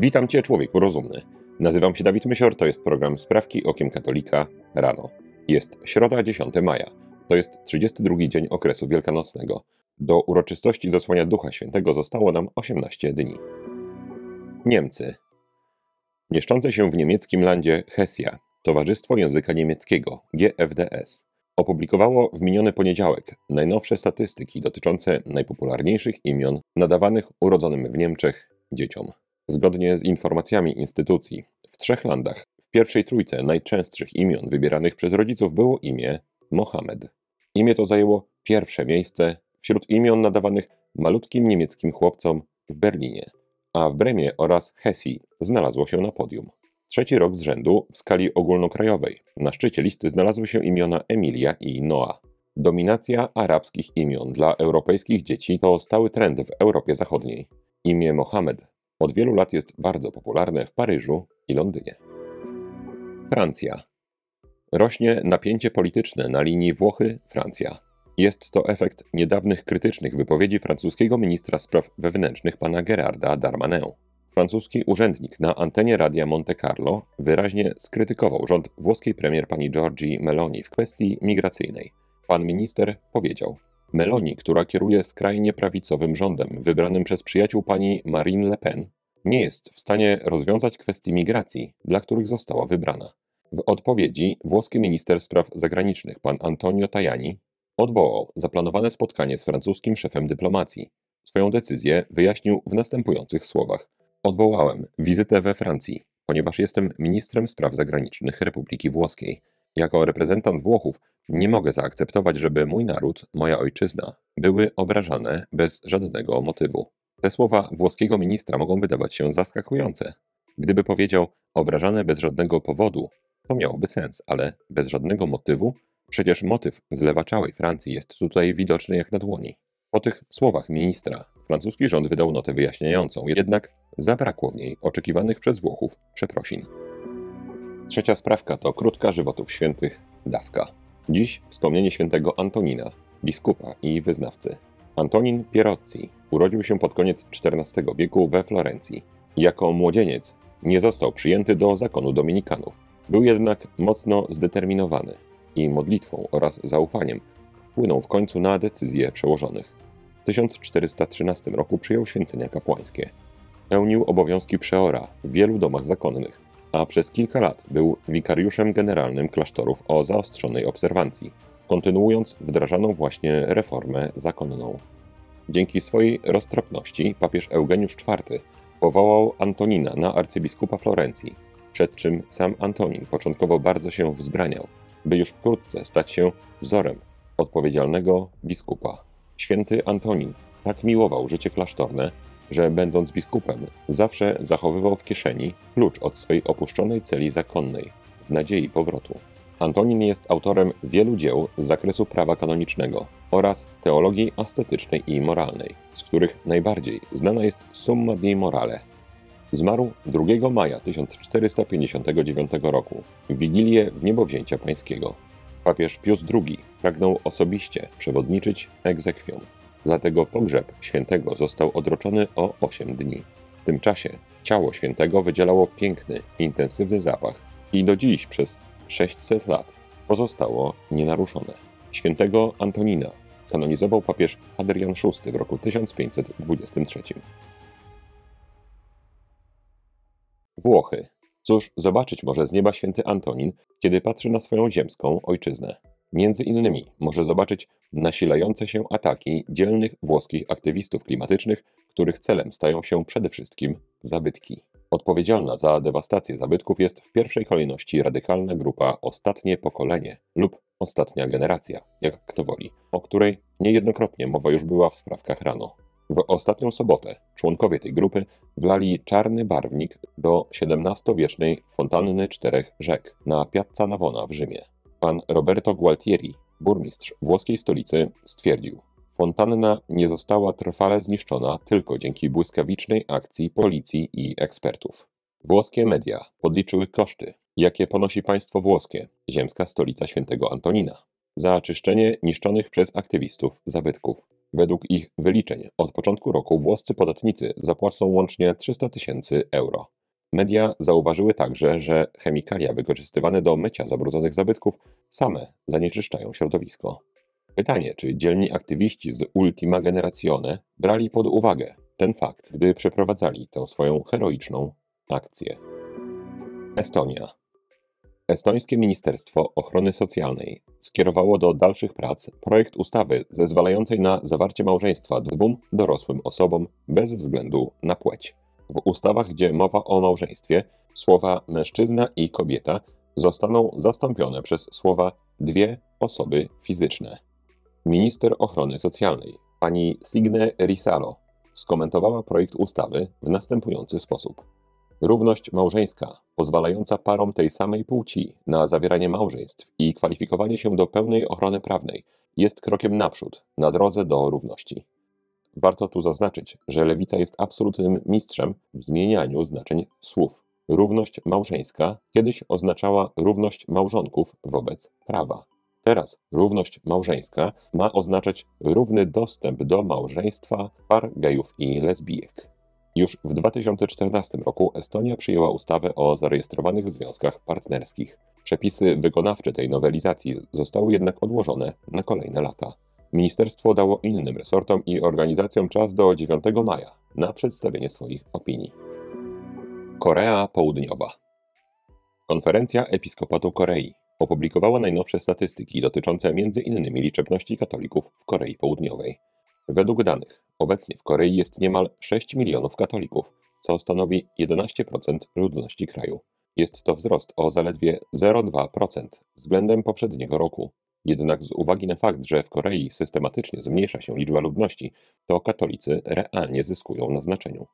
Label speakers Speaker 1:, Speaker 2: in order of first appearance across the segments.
Speaker 1: Witam Cię, człowieku rozumny. Nazywam się Dawid Mysior, to jest program Sprawki Okiem Katolika rano. Jest środa 10 maja. To jest 32 dzień okresu wielkanocnego. Do uroczystości zasłania Ducha Świętego zostało nam 18 dni. Niemcy. Mieszczące się w niemieckim landzie Hesja, Towarzystwo Języka Niemieckiego, GFDS, opublikowało w miniony poniedziałek najnowsze statystyki dotyczące najpopularniejszych imion nadawanych urodzonym w Niemczech dzieciom. Zgodnie z informacjami instytucji, w trzech landach w pierwszej trójce najczęstszych imion wybieranych przez rodziców było imię Mohamed. Imię to zajęło pierwsze miejsce wśród imion nadawanych malutkim niemieckim chłopcom w Berlinie, a w Bremie oraz Hesji znalazło się na podium. Trzeci rok z rzędu w skali ogólnokrajowej. Na szczycie listy znalazły się imiona Emilia i Noa. Dominacja arabskich imion dla europejskich dzieci to stały trend w Europie Zachodniej. Imię Mohamed od wielu lat jest bardzo popularne w Paryżu i Londynie. Francja. Rośnie napięcie polityczne na linii Włochy-Francja. Jest to efekt niedawnych krytycznych wypowiedzi francuskiego ministra spraw wewnętrznych pana Gerarda Darmanin. Francuski urzędnik na antenie radia Monte Carlo wyraźnie skrytykował rząd włoskiej premier pani Giorgi Meloni w kwestii migracyjnej. Pan minister powiedział: Meloni, która kieruje skrajnie prawicowym rządem wybranym przez przyjaciół pani Marine Le Pen, nie jest w stanie rozwiązać kwestii migracji, dla których została wybrana. W odpowiedzi włoski minister spraw zagranicznych pan Antonio Tajani odwołał zaplanowane spotkanie z francuskim szefem dyplomacji. Swoją decyzję wyjaśnił w następujących słowach: Odwołałem wizytę we Francji, ponieważ jestem ministrem spraw zagranicznych Republiki Włoskiej. Jako reprezentant Włochów nie mogę zaakceptować, żeby mój naród, moja ojczyzna były obrażane bez żadnego motywu. Te słowa włoskiego ministra mogą wydawać się zaskakujące. Gdyby powiedział obrażane bez żadnego powodu, to miałoby sens, ale bez żadnego motywu? Przecież motyw zlewaczałej Francji jest tutaj widoczny jak na dłoni. Po tych słowach ministra francuski rząd wydał notę wyjaśniającą, jednak zabrakło w niej oczekiwanych przez Włochów przeprosin. Trzecia sprawka to krótka żywotów świętych dawka. Dziś wspomnienie świętego Antonina, biskupa i wyznawcy. Antonin Pierozzi urodził się pod koniec XIV wieku we Florencji. Jako młodzieniec nie został przyjęty do zakonu dominikanów. Był jednak mocno zdeterminowany i modlitwą oraz zaufaniem wpłynął w końcu na decyzje przełożonych. W 1413 roku przyjął święcenia kapłańskie. Pełnił obowiązki przeora w wielu domach zakonnych, a przez kilka lat był wikariuszem generalnym klasztorów o zaostrzonej obserwancji, kontynuując wdrażaną właśnie reformę zakonną. Dzięki swojej roztropności papież Eugeniusz IV powołał Antonina na arcybiskupa Florencji, przed czym sam Antonin początkowo bardzo się wzbraniał, by już wkrótce stać się wzorem odpowiedzialnego biskupa. Święty Antonin tak miłował życie klasztorne, że będąc biskupem zawsze zachowywał w kieszeni klucz od swej opuszczonej celi zakonnej, w nadziei powrotu. Antonin jest autorem wielu dzieł z zakresu prawa kanonicznego oraz teologii ascetycznej i moralnej, z których najbardziej znana jest Summa Dei Morale. Zmarł 2 maja 1459 roku, w Wigilię w niebowzięcia pańskiego. Papież Pius II pragnął osobiście przewodniczyć egzekwiom. Dlatego pogrzeb świętego został odroczony o 8 dni. W tym czasie ciało świętego wydzielało piękny, intensywny zapach i do dziś przez 600 lat pozostało nienaruszone. Świętego Antonina kanonizował papież Hadrian VI w roku 1523. Włochy. Cóż zobaczyć może z nieba święty Antonin, kiedy patrzy na swoją ziemską ojczyznę? Między innymi może zobaczyć nasilające się ataki dzielnych włoskich aktywistów klimatycznych, których celem stają się przede wszystkim zabytki. Odpowiedzialna za dewastację zabytków jest w pierwszej kolejności radykalna grupa Ostatnie Pokolenie lub Ostatnia Generacja, jak kto woli, o której niejednokrotnie mowa już była w sprawkach rano. W ostatnią sobotę członkowie tej grupy wlali czarny barwnik do XVII-wiecznej fontanny czterech rzek na Piazza Navona w Rzymie. Pan Roberto Gualtieri, burmistrz włoskiej stolicy, stwierdził: Fontanna nie została trwale zniszczona tylko dzięki błyskawicznej akcji policji i ekspertów. Włoskie media podliczyły koszty, jakie ponosi państwo włoskie, ziemska stolica świętego Antonina, za czyszczenie niszczonych przez aktywistów zabytków. Według ich wyliczeń od początku roku włoscy podatnicy zapłacą łącznie 300 tysięcy euro. Media zauważyły także, że chemikalia wykorzystywane do mycia zabrudzonych zabytków same zanieczyszczają środowisko. Pytanie, czy dzielni aktywiści z Ultima Generazione brali pod uwagę ten fakt, gdy przeprowadzali tę swoją heroiczną akcję. Estonia. Estońskie Ministerstwo Ochrony Socjalnej skierowało do dalszych prac projekt ustawy zezwalającej na zawarcie małżeństwa dwóm dorosłym osobom bez względu na płeć. W ustawach, gdzie mowa o małżeństwie, słowa mężczyzna i kobieta zostaną zastąpione przez słowa dwie osoby fizyczne. Minister Ochrony Socjalnej, pani Signe Risalo, skomentowała projekt ustawy w następujący sposób. Równość małżeńska, pozwalająca parom tej samej płci na zawieranie małżeństw i kwalifikowanie się do pełnej ochrony prawnej, jest krokiem naprzód na drodze do równości. Warto tu zaznaczyć, że lewica jest absolutnym mistrzem w zmienianiu znaczeń słów. Równość małżeńska kiedyś oznaczała równość małżonków wobec prawa. Teraz równość małżeńska ma oznaczać równy dostęp do małżeństwa par gejów i lesbijek. Już w 2014 roku Estonia przyjęła ustawę o zarejestrowanych związkach partnerskich. Przepisy wykonawcze tej nowelizacji zostały jednak odłożone na kolejne lata. Ministerstwo dało innym resortom i organizacjom czas do 9 maja na przedstawienie swoich opinii. Korea Południowa Konferencja Episkopatu Korei opublikowała najnowsze statystyki dotyczące m.in. liczebności katolików w Korei Południowej. Według danych, obecnie w Korei jest niemal 6 milionów katolików, co stanowi 11% ludności kraju. Jest to wzrost o zaledwie 0,2% względem poprzedniego roku. Jednak z uwagi na fakt, że w Korei systematycznie zmniejsza się liczba ludności, to katolicy realnie zyskują na znaczeniu.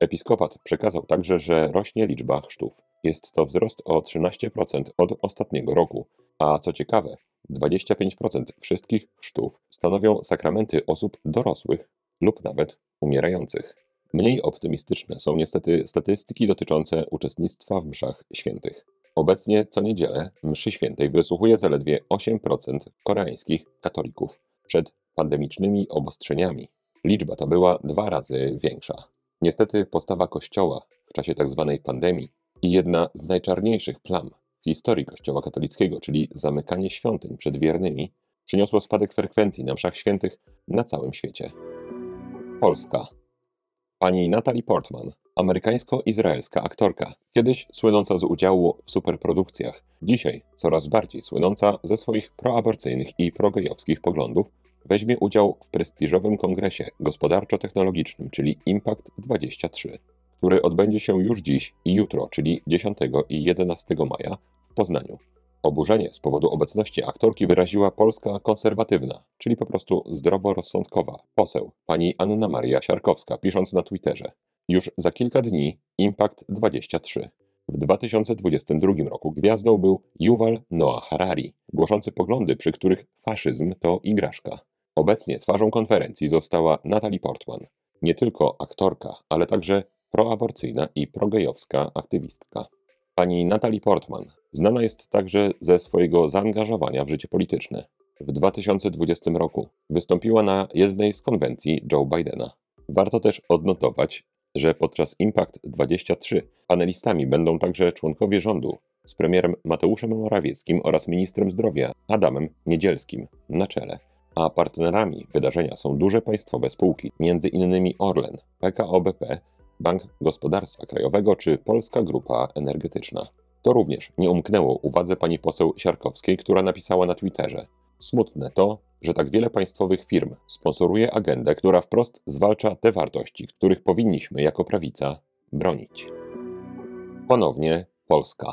Speaker 1: Episkopat przekazał także, że rośnie liczba chrztów. Jest to wzrost o 13% od ostatniego roku, a co ciekawe, 25% wszystkich chrztów stanowią sakramenty osób dorosłych lub nawet umierających. Mniej optymistyczne są niestety statystyki dotyczące uczestnictwa w mszach świętych. Obecnie co niedzielę mszy świętej wysłuchuje zaledwie 8% koreańskich katolików. Przed pandemicznymi obostrzeniami liczba ta była dwa razy większa. Niestety postawa Kościoła w czasie tzw. Tak pandemii i jedna z najczarniejszych plam w historii Kościoła katolickiego, czyli zamykanie świątyń przed wiernymi, przyniosło spadek frekwencji na mszach świętych na całym świecie. Polska. Pani Natalie Portman, amerykańsko-izraelska aktorka, kiedyś słynąca z udziału w superprodukcjach, dzisiaj coraz bardziej słynąca ze swoich proaborcyjnych i progejowskich poglądów, weźmie udział w prestiżowym kongresie gospodarczo-technologicznym, czyli Impact 23, który odbędzie się już dziś i jutro, czyli 10 i 11 maja w Poznaniu. Oburzenie z powodu obecności aktorki wyraziła polska konserwatywna, czyli po prostu zdroworozsądkowa, poseł, pani Anna Maria Siarkowska, pisząc na Twitterze. Już za kilka dni Impact 23. W 2022 roku gwiazdą był Yuval Noah Harari, głoszący poglądy, przy których faszyzm to igraszka. Obecnie twarzą konferencji została Natalie Portman, nie tylko aktorka, ale także proaborcyjna i progejowska aktywistka. Pani Natalie Portman znana jest także ze swojego zaangażowania w życie polityczne. W 2020 roku wystąpiła na jednej z konwencji Joe Bidena. Warto też odnotować, że podczas Impact 23 panelistami będą także członkowie rządu z premierem Mateuszem Morawieckim oraz ministrem zdrowia Adamem Niedzielskim na czele a partnerami wydarzenia są duże państwowe spółki, m.in. Orlen, PKO BP, Bank Gospodarstwa Krajowego czy Polska Grupa Energetyczna. To również nie umknęło uwadze pani poseł Siarkowskiej, która napisała na Twitterze: Smutne to, że tak wiele państwowych firm sponsoruje agendę, która wprost zwalcza te wartości, których powinniśmy jako prawica bronić. Ponownie Polska.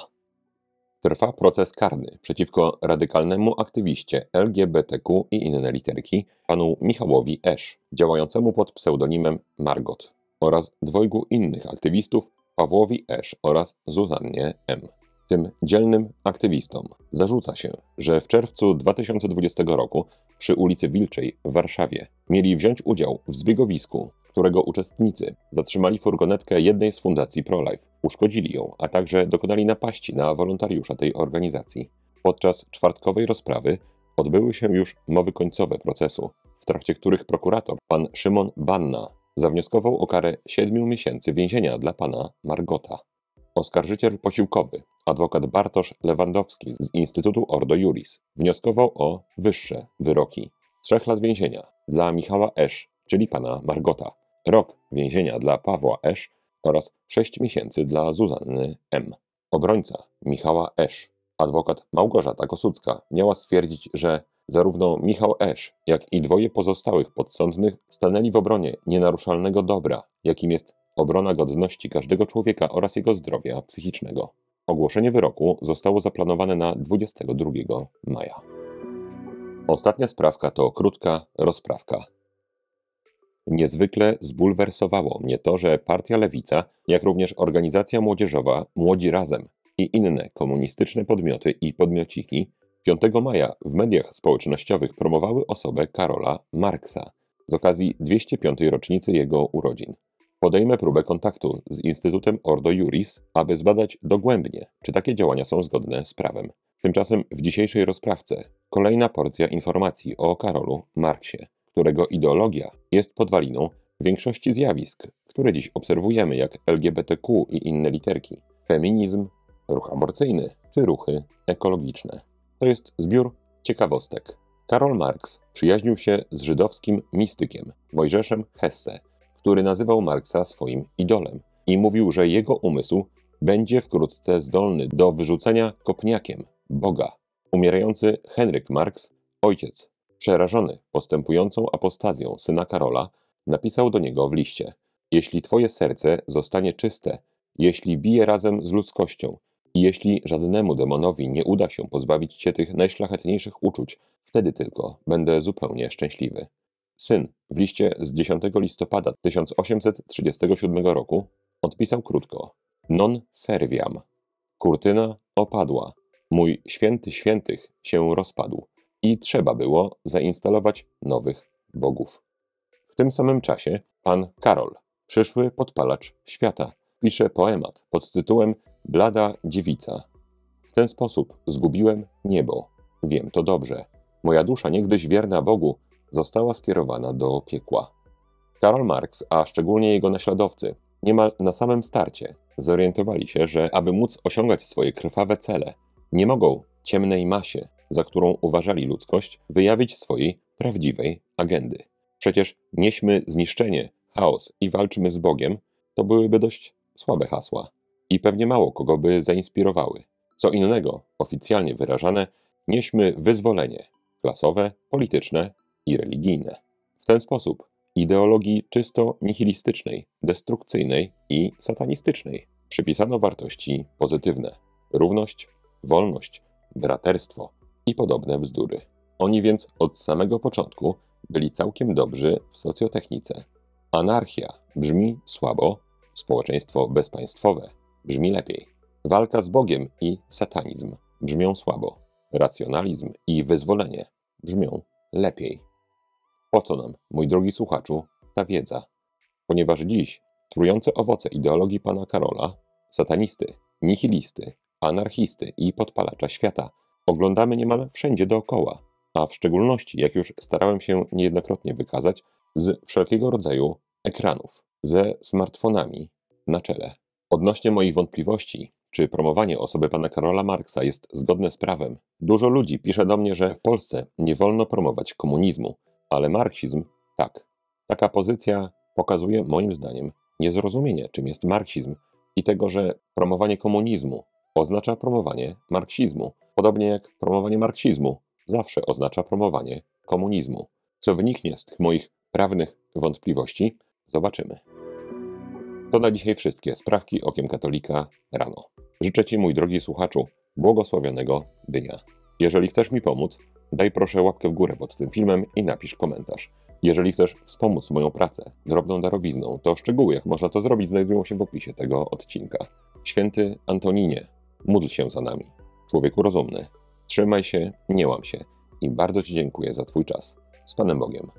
Speaker 1: Trwa proces karny przeciwko radykalnemu aktywiście LGBTQ i inne literki, panu Michałowi Esz, działającemu pod pseudonimem Margot, oraz dwojgu innych aktywistów, Pawłowi Esz oraz Zuzannie M. Tym dzielnym aktywistom zarzuca się, że w czerwcu 2020 roku przy ulicy Wilczej w Warszawie mieli wziąć udział w zbiegowisku, którego uczestnicy zatrzymali furgonetkę jednej z fundacji ProLife, uszkodzili ją, a także dokonali napaści na wolontariusza tej organizacji. Podczas czwartkowej rozprawy odbyły się już mowy końcowe procesu, w trakcie których prokurator, pan Szymon Banna, zawnioskował o karę 7 miesięcy więzienia dla pana Margota. Oskarżyciel posiłkowy, adwokat Bartosz Lewandowski z Instytutu Ordo Juris, wnioskował o wyższe wyroki. Trzech lat więzienia dla Michała Esz, czyli pana Margota, rok więzienia dla Pawła Esz oraz sześć miesięcy dla Zuzanny M. Obrońca Michała Esz, adwokat Małgorzata Kosucka, miała stwierdzić, że zarówno Michał Esz, jak i dwoje pozostałych podsądnych stanęli w obronie nienaruszalnego dobra, jakim jest obrona godności każdego człowieka oraz jego zdrowia psychicznego. Ogłoszenie wyroku zostało zaplanowane na 22 maja. Ostatnia sprawka to krótka rozprawka. Niezwykle zbulwersowało mnie to, że Partia Lewica, jak również organizacja młodzieżowa Młodzi Razem i inne komunistyczne podmioty i podmiociki 5 maja w mediach społecznościowych promowały osobę Karola Marksa z okazji 205. rocznicy jego urodzin. Podejmę próbę kontaktu z Instytutem Ordo Juris, aby zbadać dogłębnie, czy takie działania są zgodne z prawem. Tymczasem w dzisiejszej rozprawce kolejna porcja informacji o Karolu Marksie, którego ideologia jest podwaliną większości zjawisk, które dziś obserwujemy, jak LGBTQ i inne literki, feminizm, ruch aborcyjny czy ruchy ekologiczne. To jest zbiór ciekawostek. Karol Marx przyjaźnił się z żydowskim mistykiem Mojżeszem Hesse, który nazywał Marksa swoim idolem i mówił, że jego umysł będzie wkrótce zdolny do wyrzucenia kopniakiem Boga. Umierający Henryk Marx, ojciec, przerażony postępującą apostazją syna Karola, napisał do niego w liście: Jeśli twoje serce zostanie czyste, jeśli bije razem z ludzkością i jeśli żadnemu demonowi nie uda się pozbawić cię tych najszlachetniejszych uczuć, wtedy tylko będę zupełnie szczęśliwy. Syn w liście z 10 listopada 1837 roku odpisał krótko: Non serviam. Kurtyna opadła. Mój święty świętych się rozpadł i trzeba było zainstalować nowych bogów. W tym samym czasie pan Karol, przyszły podpalacz świata, pisze poemat pod tytułem Blada dziewica. W ten sposób zgubiłem niebo. Wiem to dobrze. Moja dusza, niegdyś wierna Bogu, została skierowana do piekła. Karol Marx, a szczególnie jego naśladowcy, niemal na samym starcie zorientowali się, że aby móc osiągać swoje krwawe cele, nie mogą ciemnej masie, za którą uważali ludzkość, wyjawić swojej prawdziwej agendy. Przecież nieśmy zniszczenie, chaos i walczmy z Bogiem, to byłyby dość słabe hasła i pewnie mało kogo by zainspirowały. Co innego, oficjalnie wyrażane, nieśmy wyzwolenie klasowe, polityczne i religijne. W ten sposób ideologii czysto nihilistycznej, destrukcyjnej i satanistycznej przypisano wartości pozytywne: równość, wolność, braterstwo i podobne bzdury. Oni więc od samego początku byli całkiem dobrzy w socjotechnice. Anarchia brzmi słabo, społeczeństwo bezpaństwowe brzmi lepiej. Walka z Bogiem i satanizm brzmią słabo. Racjonalizm i wyzwolenie brzmią lepiej. Po co nam, mój drogi słuchaczu, ta wiedza? Ponieważ dziś trujące owoce ideologii pana Karola, satanisty, nihilisty, anarchisty i podpalacza świata oglądamy niemal wszędzie dookoła, a w szczególności, jak już starałem się niejednokrotnie wykazać, z wszelkiego rodzaju ekranów, ze smartfonami na czele. Odnośnie moich wątpliwości, czy promowanie osoby pana Karola Marksa jest zgodne z prawem, dużo ludzi pisze do mnie, że w Polsce nie wolno promować komunizmu, ale marksizm tak. Taka pozycja pokazuje moim zdaniem niezrozumienie, czym jest marksizm i tego, że promowanie komunizmu oznacza promowanie marksizmu, podobnie jak promowanie marksizmu zawsze oznacza promowanie komunizmu. Co wyniknie z tych moich prawnych wątpliwości, zobaczymy. To na dzisiaj wszystkie sprawki okiem katolika rano. Życzę Ci, mój drogi słuchaczu, błogosławionego dnia. Jeżeli chcesz mi pomóc, daj proszę łapkę w górę pod tym filmem i napisz komentarz. Jeżeli chcesz wspomóc moją pracę drobną darowizną, to szczegóły, jak można to zrobić, znajdują się w opisie tego odcinka. Święty Antoninie, módl się za nami. Człowieku rozumny, trzymaj się, nie łam się i bardzo Ci dziękuję za Twój czas. Z Panem Bogiem.